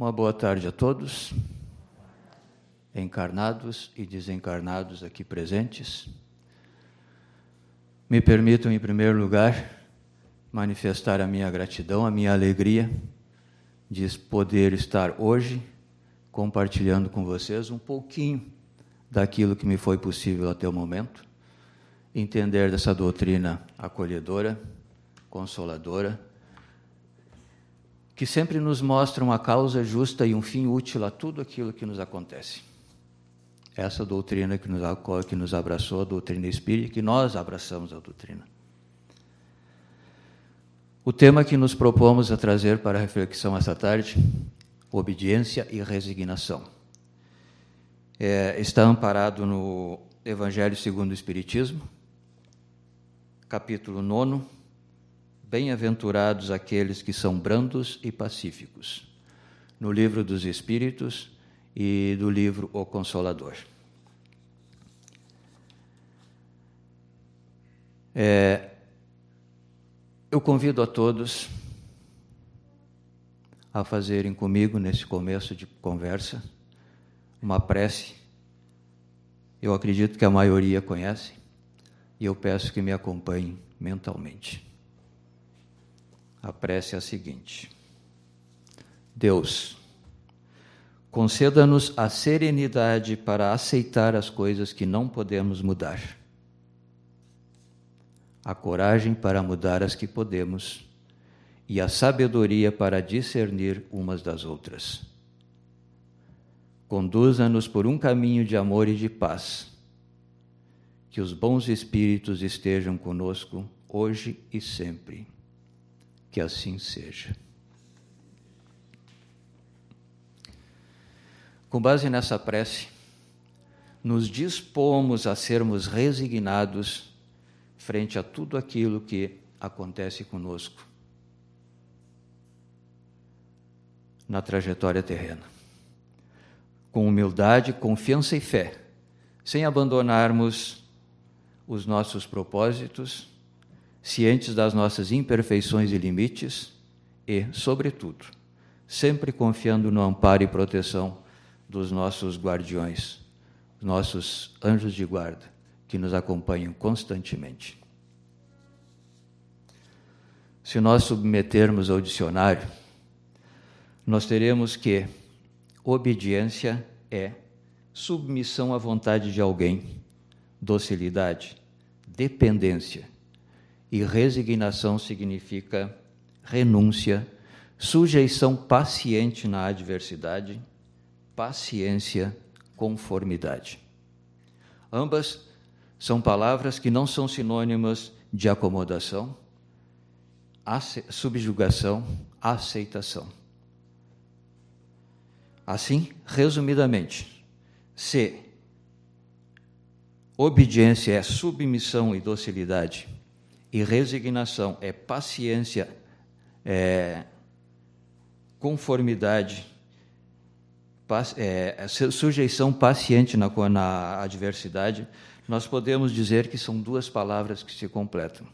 Uma boa tarde a todos, encarnados e desencarnados aqui presentes. Me permitam, em primeiro lugar, manifestar a minha gratidão, a minha alegria de poder estar hoje compartilhando com vocês um pouquinho daquilo que me foi possível até o momento, entender dessa doutrina acolhedora, consoladora, que sempre nos mostra uma causa justa e um fim útil a tudo aquilo que nos acontece. Essa doutrina que nos, que nos abraçou, a doutrina espírita, que nós abraçamos a doutrina. O tema que nos propomos a trazer para a reflexão esta tarde, obediência e resignação, é, está amparado no Evangelho segundo o Espiritismo, capítulo 9, Bem-aventurados aqueles que são brandos e pacíficos, no livro dos Espíritos e do livro O Consolador. É, eu convido a todos a fazerem comigo, nesse começo de conversa, uma prece. Eu acredito que a maioria conhece, e eu peço que me acompanhem mentalmente. A prece é a seguinte: Deus, conceda-nos a serenidade para aceitar as coisas que não podemos mudar, a coragem para mudar as que podemos e a sabedoria para discernir umas das outras. Conduza-nos por um caminho de amor e de paz. Que os bons espíritos estejam conosco hoje e sempre que assim seja. Com base nessa prece, nos dispomos a sermos resignados frente a tudo aquilo que acontece conosco na trajetória terrena. Com humildade, confiança e fé, sem abandonarmos os nossos propósitos cientes das nossas imperfeições e limites e, sobretudo, sempre confiando no amparo e proteção dos nossos guardiões, nossos anjos de guarda, que nos acompanham constantemente. Se nós submetermos ao dicionário, nós teremos que obediência é submissão à vontade de alguém, docilidade, dependência, e resignação significa renúncia, sujeição paciente na adversidade, paciência, conformidade. Ambas são palavras que não são sinônimas de acomodação, subjugação, aceitação. Assim, resumidamente, se obediência é submissão e docilidade, e resignação é paciência, é conformidade, é, sujeição paciente na, na adversidade, nós podemos dizer que são duas palavras que se completam,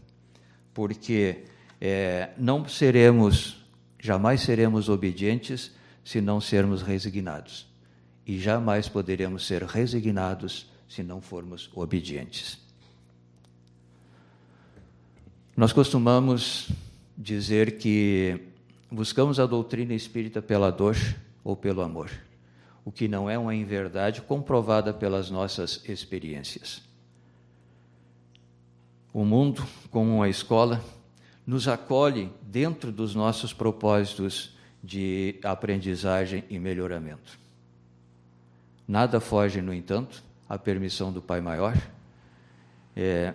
porque é, não seremos, jamais seremos obedientes se não sermos resignados, e jamais poderemos ser resignados se não formos obedientes. Nós costumamos dizer que buscamos a doutrina espírita pela dor ou pelo amor, o que não é uma inverdade comprovada pelas nossas experiências. O mundo, como a escola, nos acolhe dentro dos nossos propósitos de aprendizagem e melhoramento. Nada foge, no entanto, à permissão do Pai Maior. É,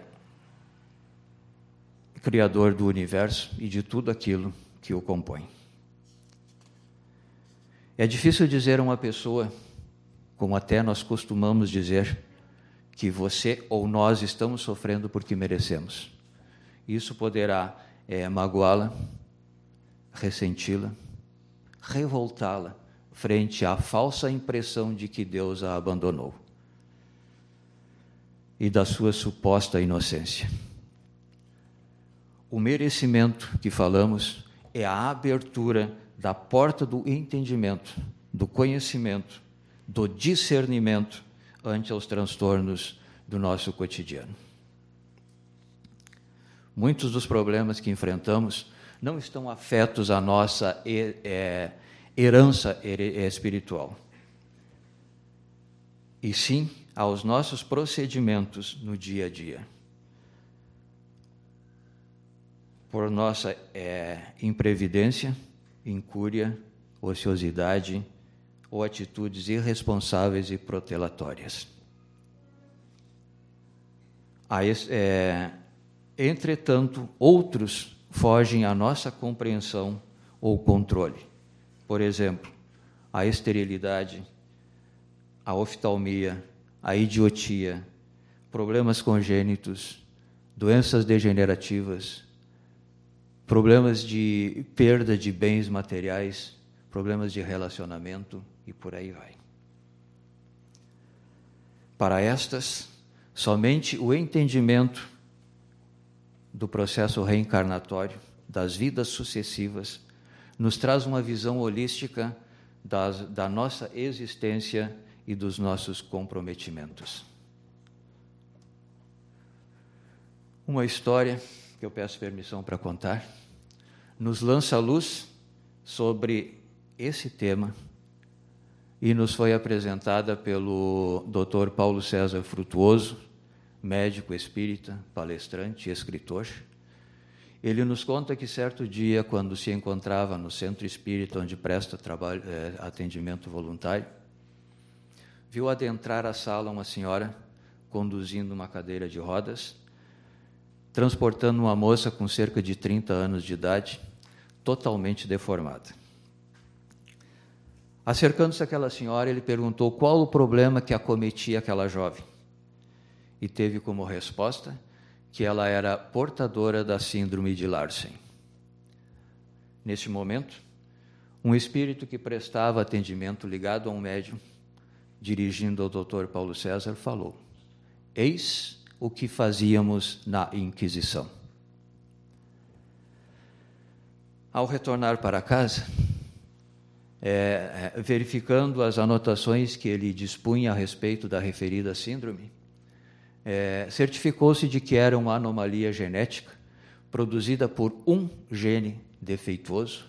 Criador do universo e de tudo aquilo que o compõe. É difícil dizer a uma pessoa, como até nós costumamos dizer, que você ou nós estamos sofrendo porque merecemos. Isso poderá é, magoá-la, ressenti-la, revoltá-la frente à falsa impressão de que Deus a abandonou e da sua suposta inocência. O merecimento que falamos é a abertura da porta do entendimento, do conhecimento, do discernimento ante os transtornos do nosso cotidiano. Muitos dos problemas que enfrentamos não estão afetos à nossa é, herança espiritual, e sim aos nossos procedimentos no dia a dia. Por nossa é, imprevidência, incúria, ociosidade ou atitudes irresponsáveis e protelatórias. É, entretanto, outros fogem à nossa compreensão ou controle. Por exemplo, a esterilidade, a oftalmia, a idiotia, problemas congênitos, doenças degenerativas, problemas de perda de bens materiais, problemas de relacionamento e por aí vai. Para estas, somente o entendimento do processo reencarnatório, das vidas sucessivas, nos traz uma visão holística das, da nossa existência e dos nossos comprometimentos. Uma história que eu peço permissão para contar nos lança luz sobre esse tema e nos foi apresentada pelo Dr. Paulo César Frutuoso, médico espírita, palestrante e escritor. Ele nos conta que certo dia, quando se encontrava no centro espírita onde presta trabalho, é, atendimento voluntário, viu adentrar a sala uma senhora conduzindo uma cadeira de rodas, transportando uma moça com cerca de 30 anos de idade, totalmente deformada. Acercando-se àquela senhora, ele perguntou qual o problema que acometia aquela jovem. E teve como resposta que ela era portadora da síndrome de Larsen. Neste momento, um espírito que prestava atendimento ligado a um médium dirigindo ao doutor Paulo César, falou: Eis o que fazíamos na Inquisição. Ao retornar para casa, é, é, verificando as anotações que ele dispunha a respeito da referida síndrome, é, certificou-se de que era uma anomalia genética produzida por um gene defeituoso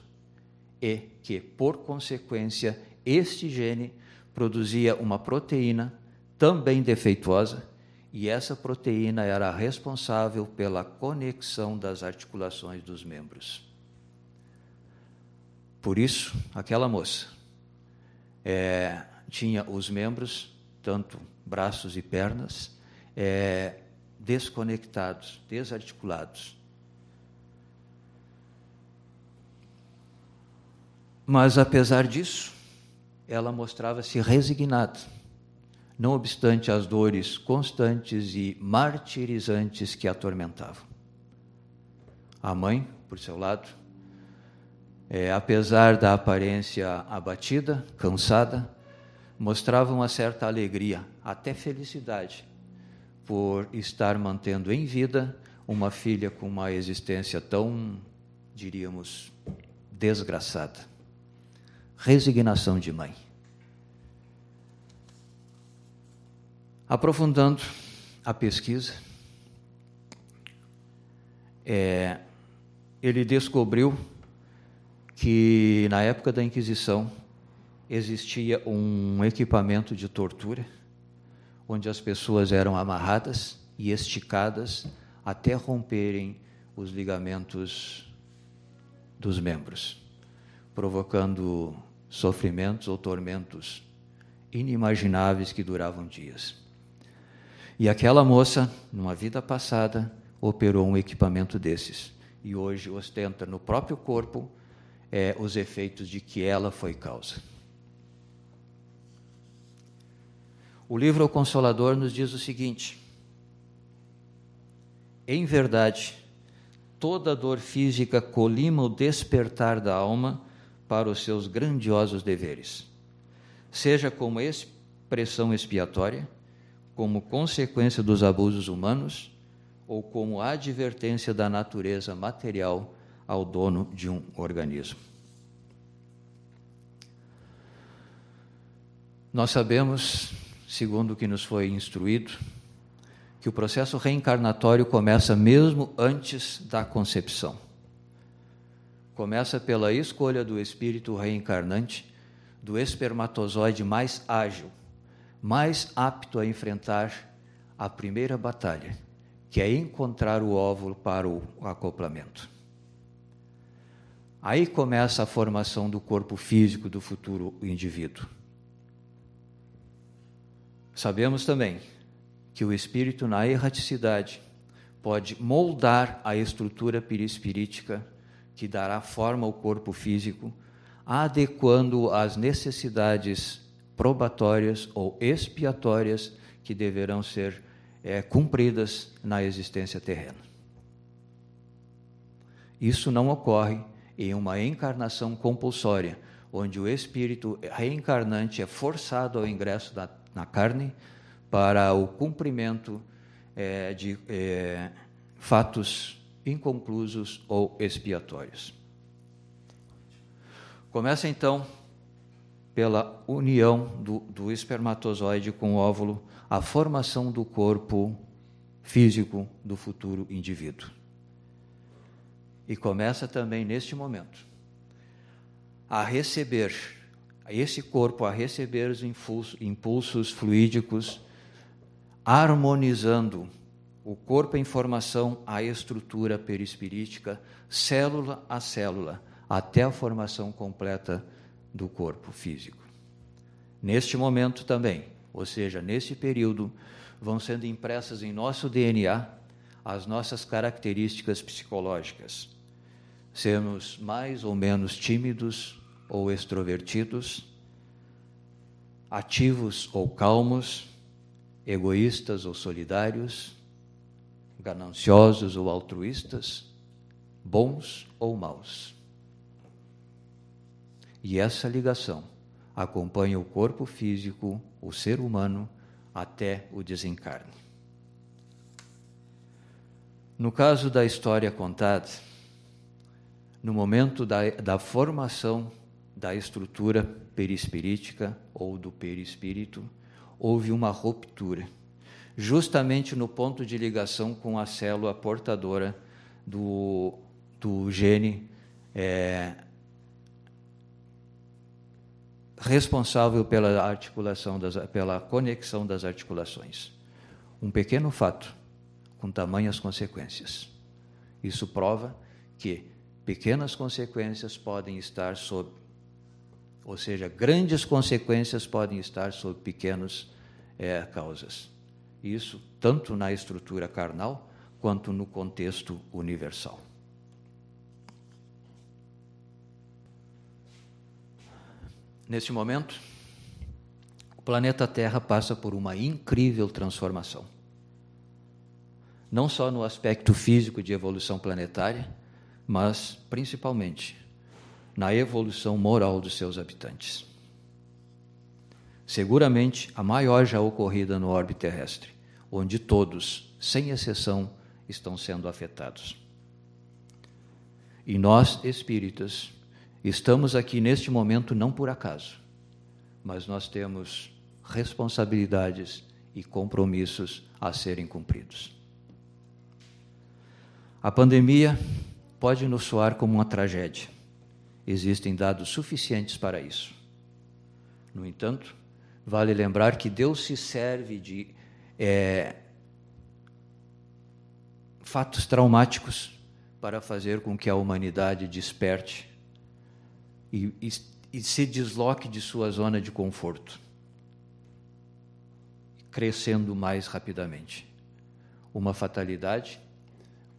e que, por consequência, este gene produzia uma proteína também defeituosa, e essa proteína era responsável pela conexão das articulações dos membros. Por isso, aquela moça é, tinha os membros, tanto braços e pernas, é, desconectados, desarticulados. Mas, apesar disso, ela mostrava-se resignada, não obstante as dores constantes e martirizantes que a atormentavam. A mãe, por seu lado, é, apesar da aparência abatida, cansada, mostrava uma certa alegria, até felicidade, por estar mantendo em vida uma filha com uma existência tão, diríamos, desgraçada resignação de mãe. Aprofundando a pesquisa, é, ele descobriu que na época da Inquisição existia um equipamento de tortura onde as pessoas eram amarradas e esticadas até romperem os ligamentos dos membros, provocando sofrimentos ou tormentos inimagináveis que duravam dias. E aquela moça, numa vida passada, operou um equipamento desses. E hoje ostenta no próprio corpo é, os efeitos de que ela foi causa. O livro O Consolador nos diz o seguinte: Em verdade, toda dor física colima o despertar da alma para os seus grandiosos deveres, seja como expressão expiatória, como consequência dos abusos humanos ou como advertência da natureza material ao dono de um organismo. Nós sabemos, segundo o que nos foi instruído, que o processo reencarnatório começa mesmo antes da concepção. Começa pela escolha do espírito reencarnante, do espermatozoide mais ágil, mais apto a enfrentar a primeira batalha, que é encontrar o óvulo para o acoplamento. Aí começa a formação do corpo físico do futuro indivíduo. Sabemos também que o espírito, na erraticidade, pode moldar a estrutura perispirítica que dará forma ao corpo físico, adequando às necessidades probatórias ou expiatórias que deverão ser é, cumpridas na existência terrena. Isso não ocorre em uma encarnação compulsória, onde o espírito reencarnante é forçado ao ingresso da, na carne para o cumprimento é, de é, fatos inconclusos ou expiatórios. Começa então pela união do, do espermatozoide com o óvulo, a formação do corpo físico do futuro indivíduo. E começa também neste momento a receber, esse corpo a receber os impulsos, impulsos fluídicos harmonizando o corpo em formação à estrutura perispirítica, célula a célula, até a formação completa do corpo físico. Neste momento também, ou seja, nesse período, vão sendo impressas em nosso DNA as nossas características psicológicas. Sermos mais ou menos tímidos ou extrovertidos, ativos ou calmos, egoístas ou solidários, gananciosos ou altruístas, bons ou maus. E essa ligação acompanha o corpo físico, o ser humano, até o desencarne. No caso da história contada, no momento da, da formação da estrutura perispirítica ou do perispírito, houve uma ruptura, justamente no ponto de ligação com a célula portadora do, do gene é, responsável pela articulação, das, pela conexão das articulações. Um pequeno fato com tamanhas consequências. Isso prova que pequenas consequências podem estar sob, ou seja, grandes consequências podem estar sob pequenos é, causas. Isso tanto na estrutura carnal quanto no contexto universal. Neste momento, o planeta Terra passa por uma incrível transformação. Não só no aspecto físico de evolução planetária, mas principalmente na evolução moral dos seus habitantes seguramente a maior já ocorrida no orbe terrestre, onde todos, sem exceção, estão sendo afetados. E nós, espíritas, estamos aqui neste momento não por acaso, mas nós temos responsabilidades e compromissos a serem cumpridos. A pandemia pode nos soar como uma tragédia. Existem dados suficientes para isso. No entanto, Vale lembrar que Deus se serve de é, fatos traumáticos para fazer com que a humanidade desperte e, e, e se desloque de sua zona de conforto, crescendo mais rapidamente. Uma fatalidade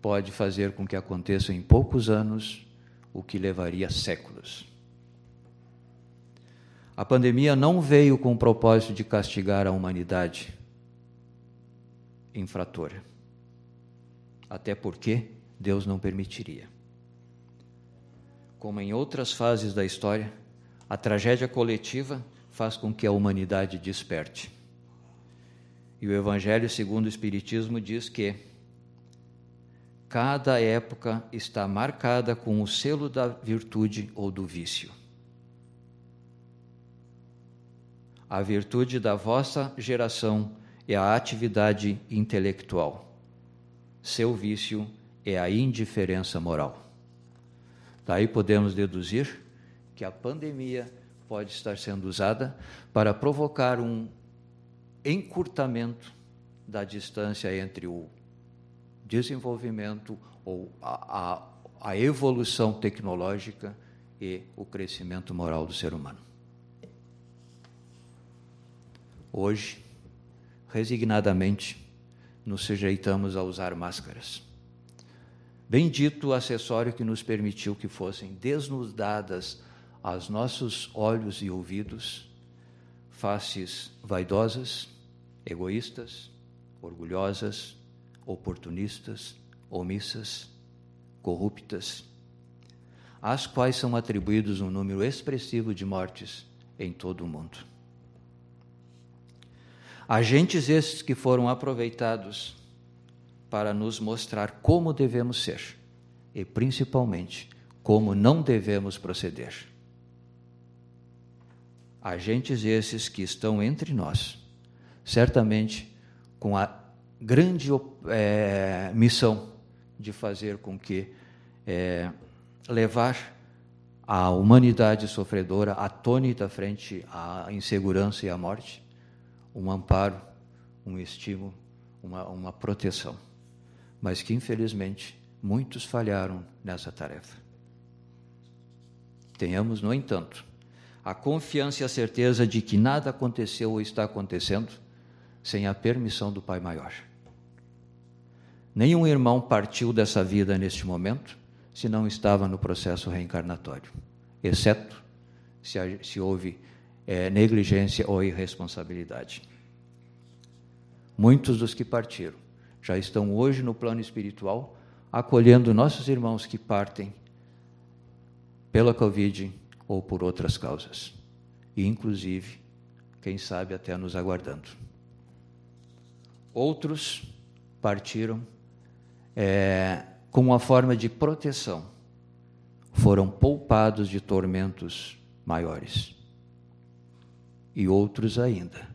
pode fazer com que aconteça em poucos anos o que levaria séculos. A pandemia não veio com o propósito de castigar a humanidade infratora. Até porque Deus não permitiria. Como em outras fases da história, a tragédia coletiva faz com que a humanidade desperte. E o Evangelho segundo o Espiritismo diz que cada época está marcada com o selo da virtude ou do vício. A virtude da vossa geração é a atividade intelectual. Seu vício é a indiferença moral. Daí podemos deduzir que a pandemia pode estar sendo usada para provocar um encurtamento da distância entre o desenvolvimento ou a, a, a evolução tecnológica e o crescimento moral do ser humano. Hoje, resignadamente, nos sujeitamos a usar máscaras. Bendito o acessório que nos permitiu que fossem desnudadas aos nossos olhos e ouvidos faces vaidosas, egoístas, orgulhosas, oportunistas, omissas, corruptas, às quais são atribuídos um número expressivo de mortes em todo o mundo. Agentes estes que foram aproveitados para nos mostrar como devemos ser e, principalmente, como não devemos proceder. Agentes esses que estão entre nós, certamente com a grande é, missão de fazer com que é, levar a humanidade sofredora atônita frente à insegurança e à morte, um amparo, um estímulo, uma, uma proteção. Mas que, infelizmente, muitos falharam nessa tarefa. Tenhamos, no entanto, a confiança e a certeza de que nada aconteceu ou está acontecendo sem a permissão do Pai Maior. Nenhum irmão partiu dessa vida neste momento se não estava no processo reencarnatório, exceto se, se houve é, negligência ou irresponsabilidade. Muitos dos que partiram já estão hoje no plano espiritual, acolhendo nossos irmãos que partem pela Covid ou por outras causas, e inclusive, quem sabe, até nos aguardando. Outros partiram é, como uma forma de proteção, foram poupados de tormentos maiores. E outros ainda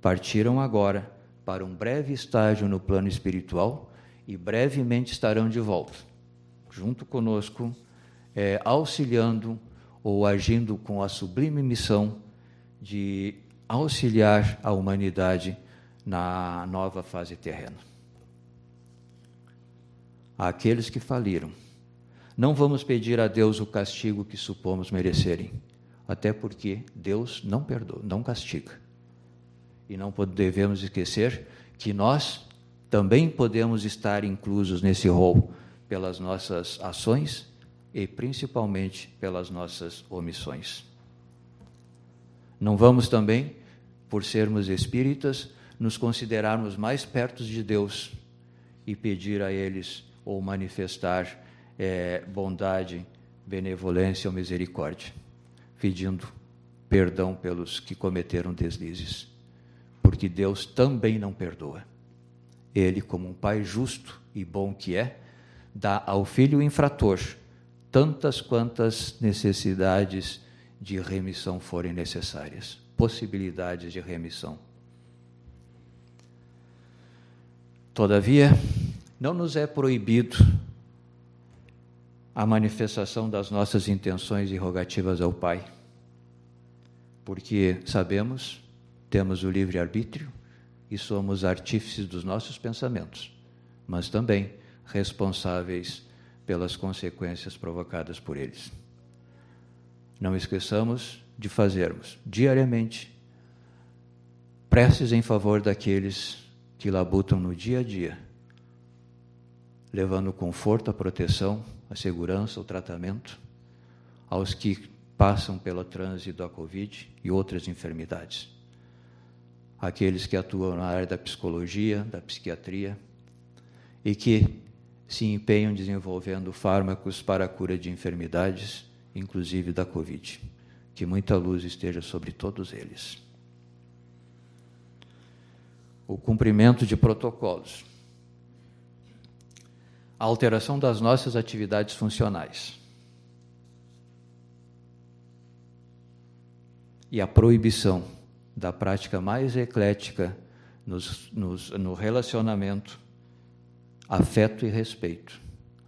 partiram agora para um breve estágio no plano espiritual e brevemente estarão de volta, junto conosco, é, auxiliando ou agindo com a sublime missão de auxiliar a humanidade na nova fase terrena àqueles que faliram. Não vamos pedir a Deus o castigo que supomos merecerem, até porque Deus não perdoa, não castiga. E não devemos esquecer que nós também podemos estar inclusos nesse rol pelas nossas ações e principalmente pelas nossas omissões. Não vamos também, por sermos espíritas, nos considerarmos mais perto de Deus e pedir a eles ou manifestar é, bondade, benevolência ou misericórdia, pedindo perdão pelos que cometeram deslizes, porque Deus também não perdoa. Ele, como um Pai justo e bom que é, dá ao filho infrator tantas quantas necessidades de remissão forem necessárias, possibilidades de remissão. Todavia, não nos é proibido a manifestação das nossas intenções e rogativas ao Pai, porque sabemos, temos o livre-arbítrio e somos artífices dos nossos pensamentos, mas também responsáveis pelas consequências provocadas por eles. Não esqueçamos de fazermos diariamente preces em favor daqueles que labutam no dia a dia levando conforto, a proteção, a segurança, o tratamento aos que passam pelo trânsito da Covid e outras enfermidades. Aqueles que atuam na área da psicologia, da psiquiatria e que se empenham desenvolvendo fármacos para a cura de enfermidades, inclusive da Covid. Que muita luz esteja sobre todos eles. O cumprimento de protocolos a alteração das nossas atividades funcionais e a proibição da prática mais eclética nos, nos, no relacionamento, afeto e respeito,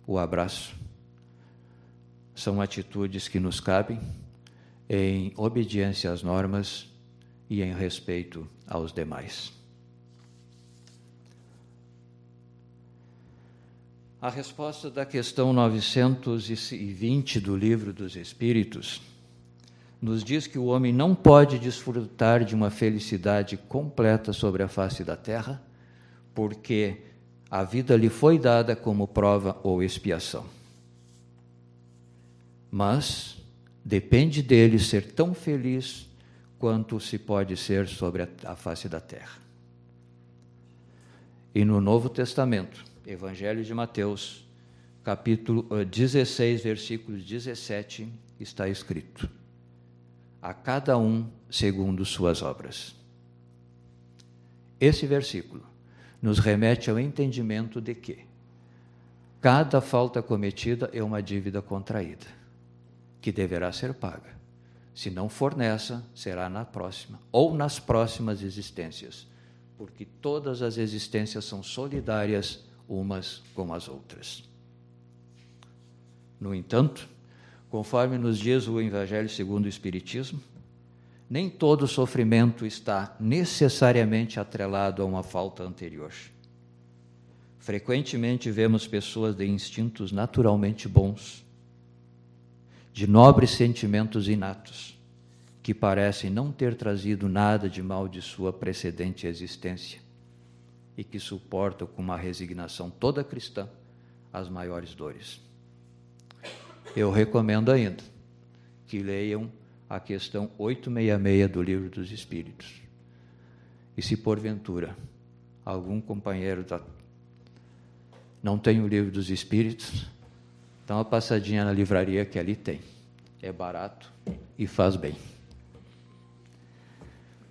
o abraço. São atitudes que nos cabem em obediência às normas e em respeito aos demais. A resposta da questão 920 do Livro dos Espíritos nos diz que o homem não pode desfrutar de uma felicidade completa sobre a face da terra, porque a vida lhe foi dada como prova ou expiação. Mas depende dele ser tão feliz quanto se pode ser sobre a, face da terra. E no Novo Testamento, Evangelho de Mateus, capítulo 16, eh, versículo 17, está escrito: A cada um segundo suas obras. Esse versículo nos remete ao entendimento de que cada falta cometida é uma dívida contraída, que deverá ser paga. Se não for nessa, será na próxima, ou nas próximas existências, porque todas as existências são solidárias umas com as outras. No entanto, conforme nos diz o Evangelho segundo o Espiritismo, nem todo sofrimento está necessariamente atrelado a uma falta anterior. Frequentemente vemos pessoas de instintos naturalmente bons, de nobres sentimentos inatos, que parecem não ter trazido nada de mal de sua precedente existência e que suportam com uma resignação toda cristã as maiores dores. Eu recomendo ainda que leiam a questão 866 do Livro dos Espíritos. E se porventura algum companheiro da... não tem o Livro dos Espíritos, dá uma passadinha na livraria que ali tem. É barato e faz bem.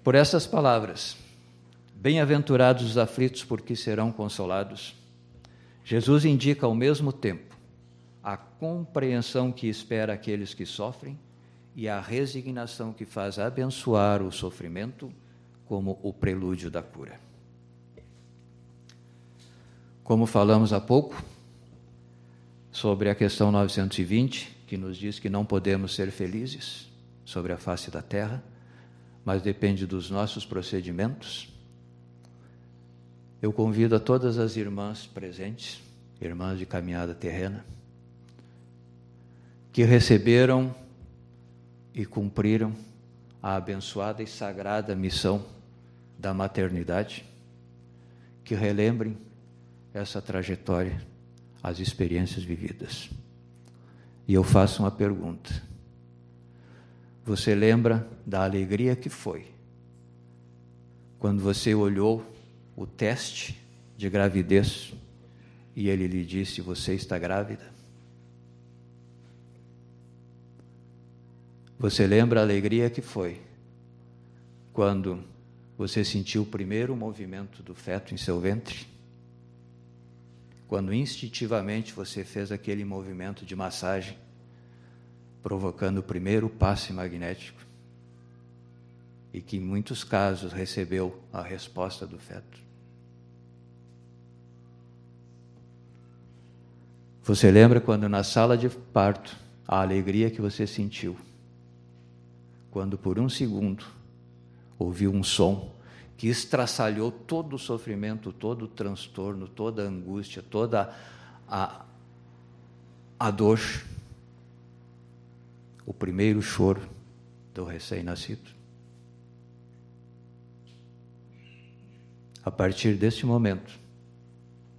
Por essas palavras, bem-aventurados os aflitos, porque serão consolados. Jesus indica ao mesmo tempo a compreensão que espera aqueles que sofrem e a resignação que faz abençoar o sofrimento como o prelúdio da cura. Como falamos há pouco sobre a questão 920, que nos diz que não podemos ser felizes sobre a face da terra, mas depende dos nossos procedimentos. Eu convido a todas as irmãs presentes, irmãs de caminhada terrena, que receberam e cumpriram a abençoada e sagrada missão da maternidade, que relembrem essa trajetória, as experiências vividas. E eu faço uma pergunta. Você lembra da alegria que foi quando você olhou o teste de gravidez e ele lhe disse: Você está grávida? Você lembra a alegria que foi quando você sentiu o primeiro movimento do feto em seu ventre? Quando instintivamente você fez aquele movimento de massagem, provocando o primeiro passe magnético, e que em muitos casos recebeu a resposta do feto. Você lembra quando na sala de parto a alegria que você sentiu? Quando por um segundo ouviu um som que estraçalhou todo o sofrimento, todo o transtorno, toda a angústia, toda a, a dor, o primeiro choro do recém-nascido. A partir deste momento,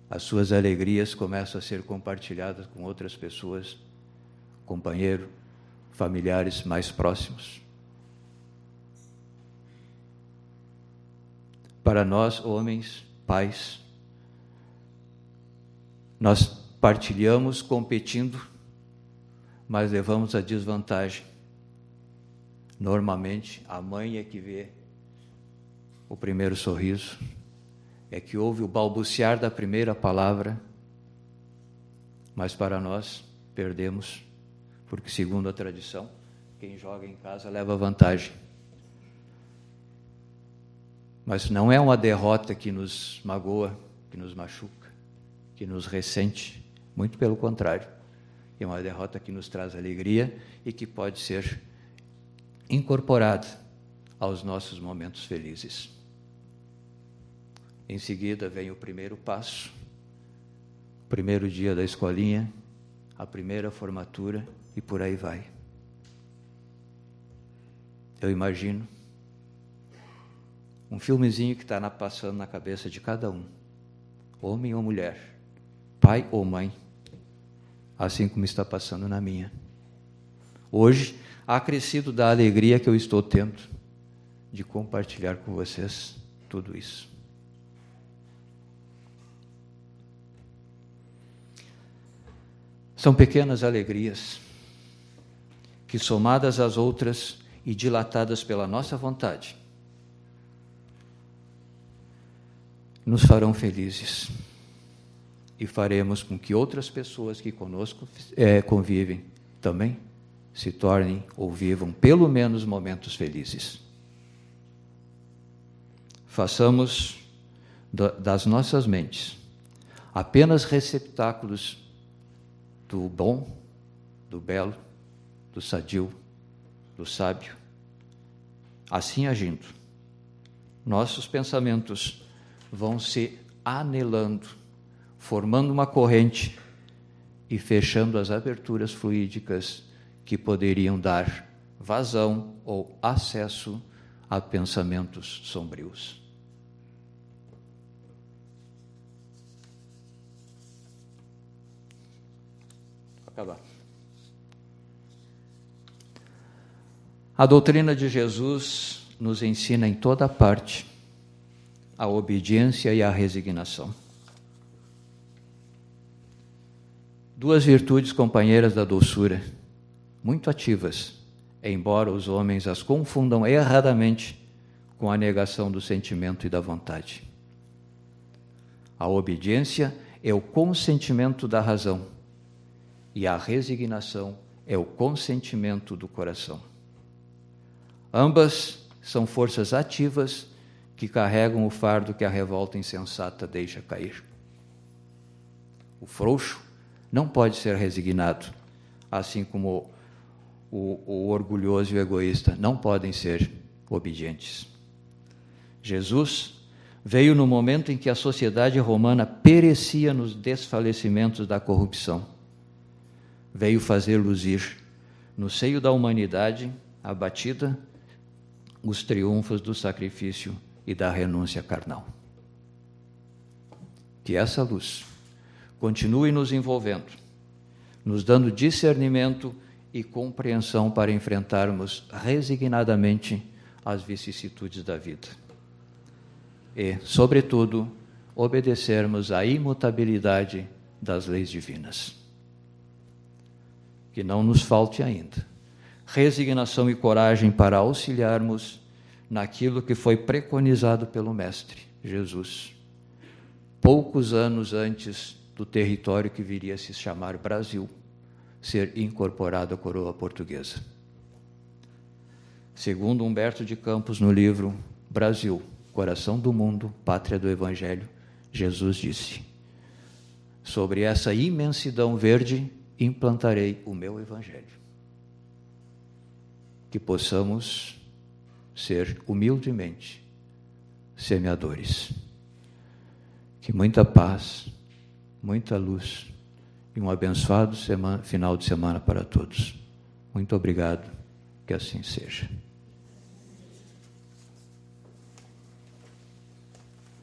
as suas alegrias começam a ser compartilhadas com outras pessoas, companheiro, familiares mais próximos. Para nós, homens, pais. Nós partilhamos competindo, mas levamos a desvantagem. Normalmente, a mãe é que vê o primeiro sorriso, é que ouve o balbuciar da primeira palavra, mas para nós perdemos, porque, segundo a tradição, quem joga em casa leva vantagem. Mas não é uma derrota que nos magoa, que nos machuca, que nos ressente. Muito pelo contrário. É uma derrota que nos traz alegria e que pode ser incorporada aos nossos momentos felizes. Em seguida vem o primeiro passo, o primeiro dia da escolinha, a primeira formatura e por aí vai. Eu imagino um filmezinho que está passando na cabeça de cada um, homem ou mulher, pai ou mãe, assim como está passando na minha. Hoje, acrescido da alegria que eu estou tendo de compartilhar com vocês tudo isso. São pequenas alegrias que, somadas às outras e dilatadas pela nossa vontade, nos farão felizes e faremos com que outras pessoas que conosco é, convivem também se tornem ou vivam pelo menos momentos felizes. Façamos das nossas mentes apenas receptáculos do bom, do belo, do sadio, do sábio. Assim agindo, nossos pensamentos vão se anelando, formando uma corrente e fechando as aberturas fluídicas que poderiam dar vazão ou acesso a pensamentos sombrios. Acabar. A doutrina de Jesus nos ensina em toda parte a obediência e a resignação. Duas virtudes companheiras da doçura, muito ativas, embora os homens as confundam erradamente com a negação do sentimento e da vontade. A obediência é o consentimento da razão e a resignação é o consentimento do coração. Ambas são forças ativas que carregam o fardo que a revolta insensata deixa cair. O frouxo não pode ser resignado, assim como o, o orgulhoso e o egoísta não podem ser obedientes. Jesus veio no momento em que a sociedade romana perecia nos desfalecimentos da corrupção. Veio fazer luzir no seio da humanidade abatida os triunfos do sacrifício e da renúncia carnal. Que essa luz continue nos envolvendo, nos dando discernimento e compreensão para enfrentarmos resignadamente as vicissitudes da vida. E, sobretudo, obedecermos à imutabilidade das leis divinas. Que não nos falte ainda resignação e coragem para auxiliarmos naquilo que foi preconizado pelo Mestre Jesus, poucos anos antes do território que viria a se chamar Brasil ser incorporado à coroa portuguesa. Segundo Humberto de Campos, no livro Brasil, Coração do Mundo, Pátria do Evangelho, Jesus disse: Sobre essa imensidão verde implantarei o meu Evangelho. Que possamos ser humildemente semeadores. Que muita paz, muita luz e um abençoado semana, final de semana para todos. Muito obrigado, que assim seja.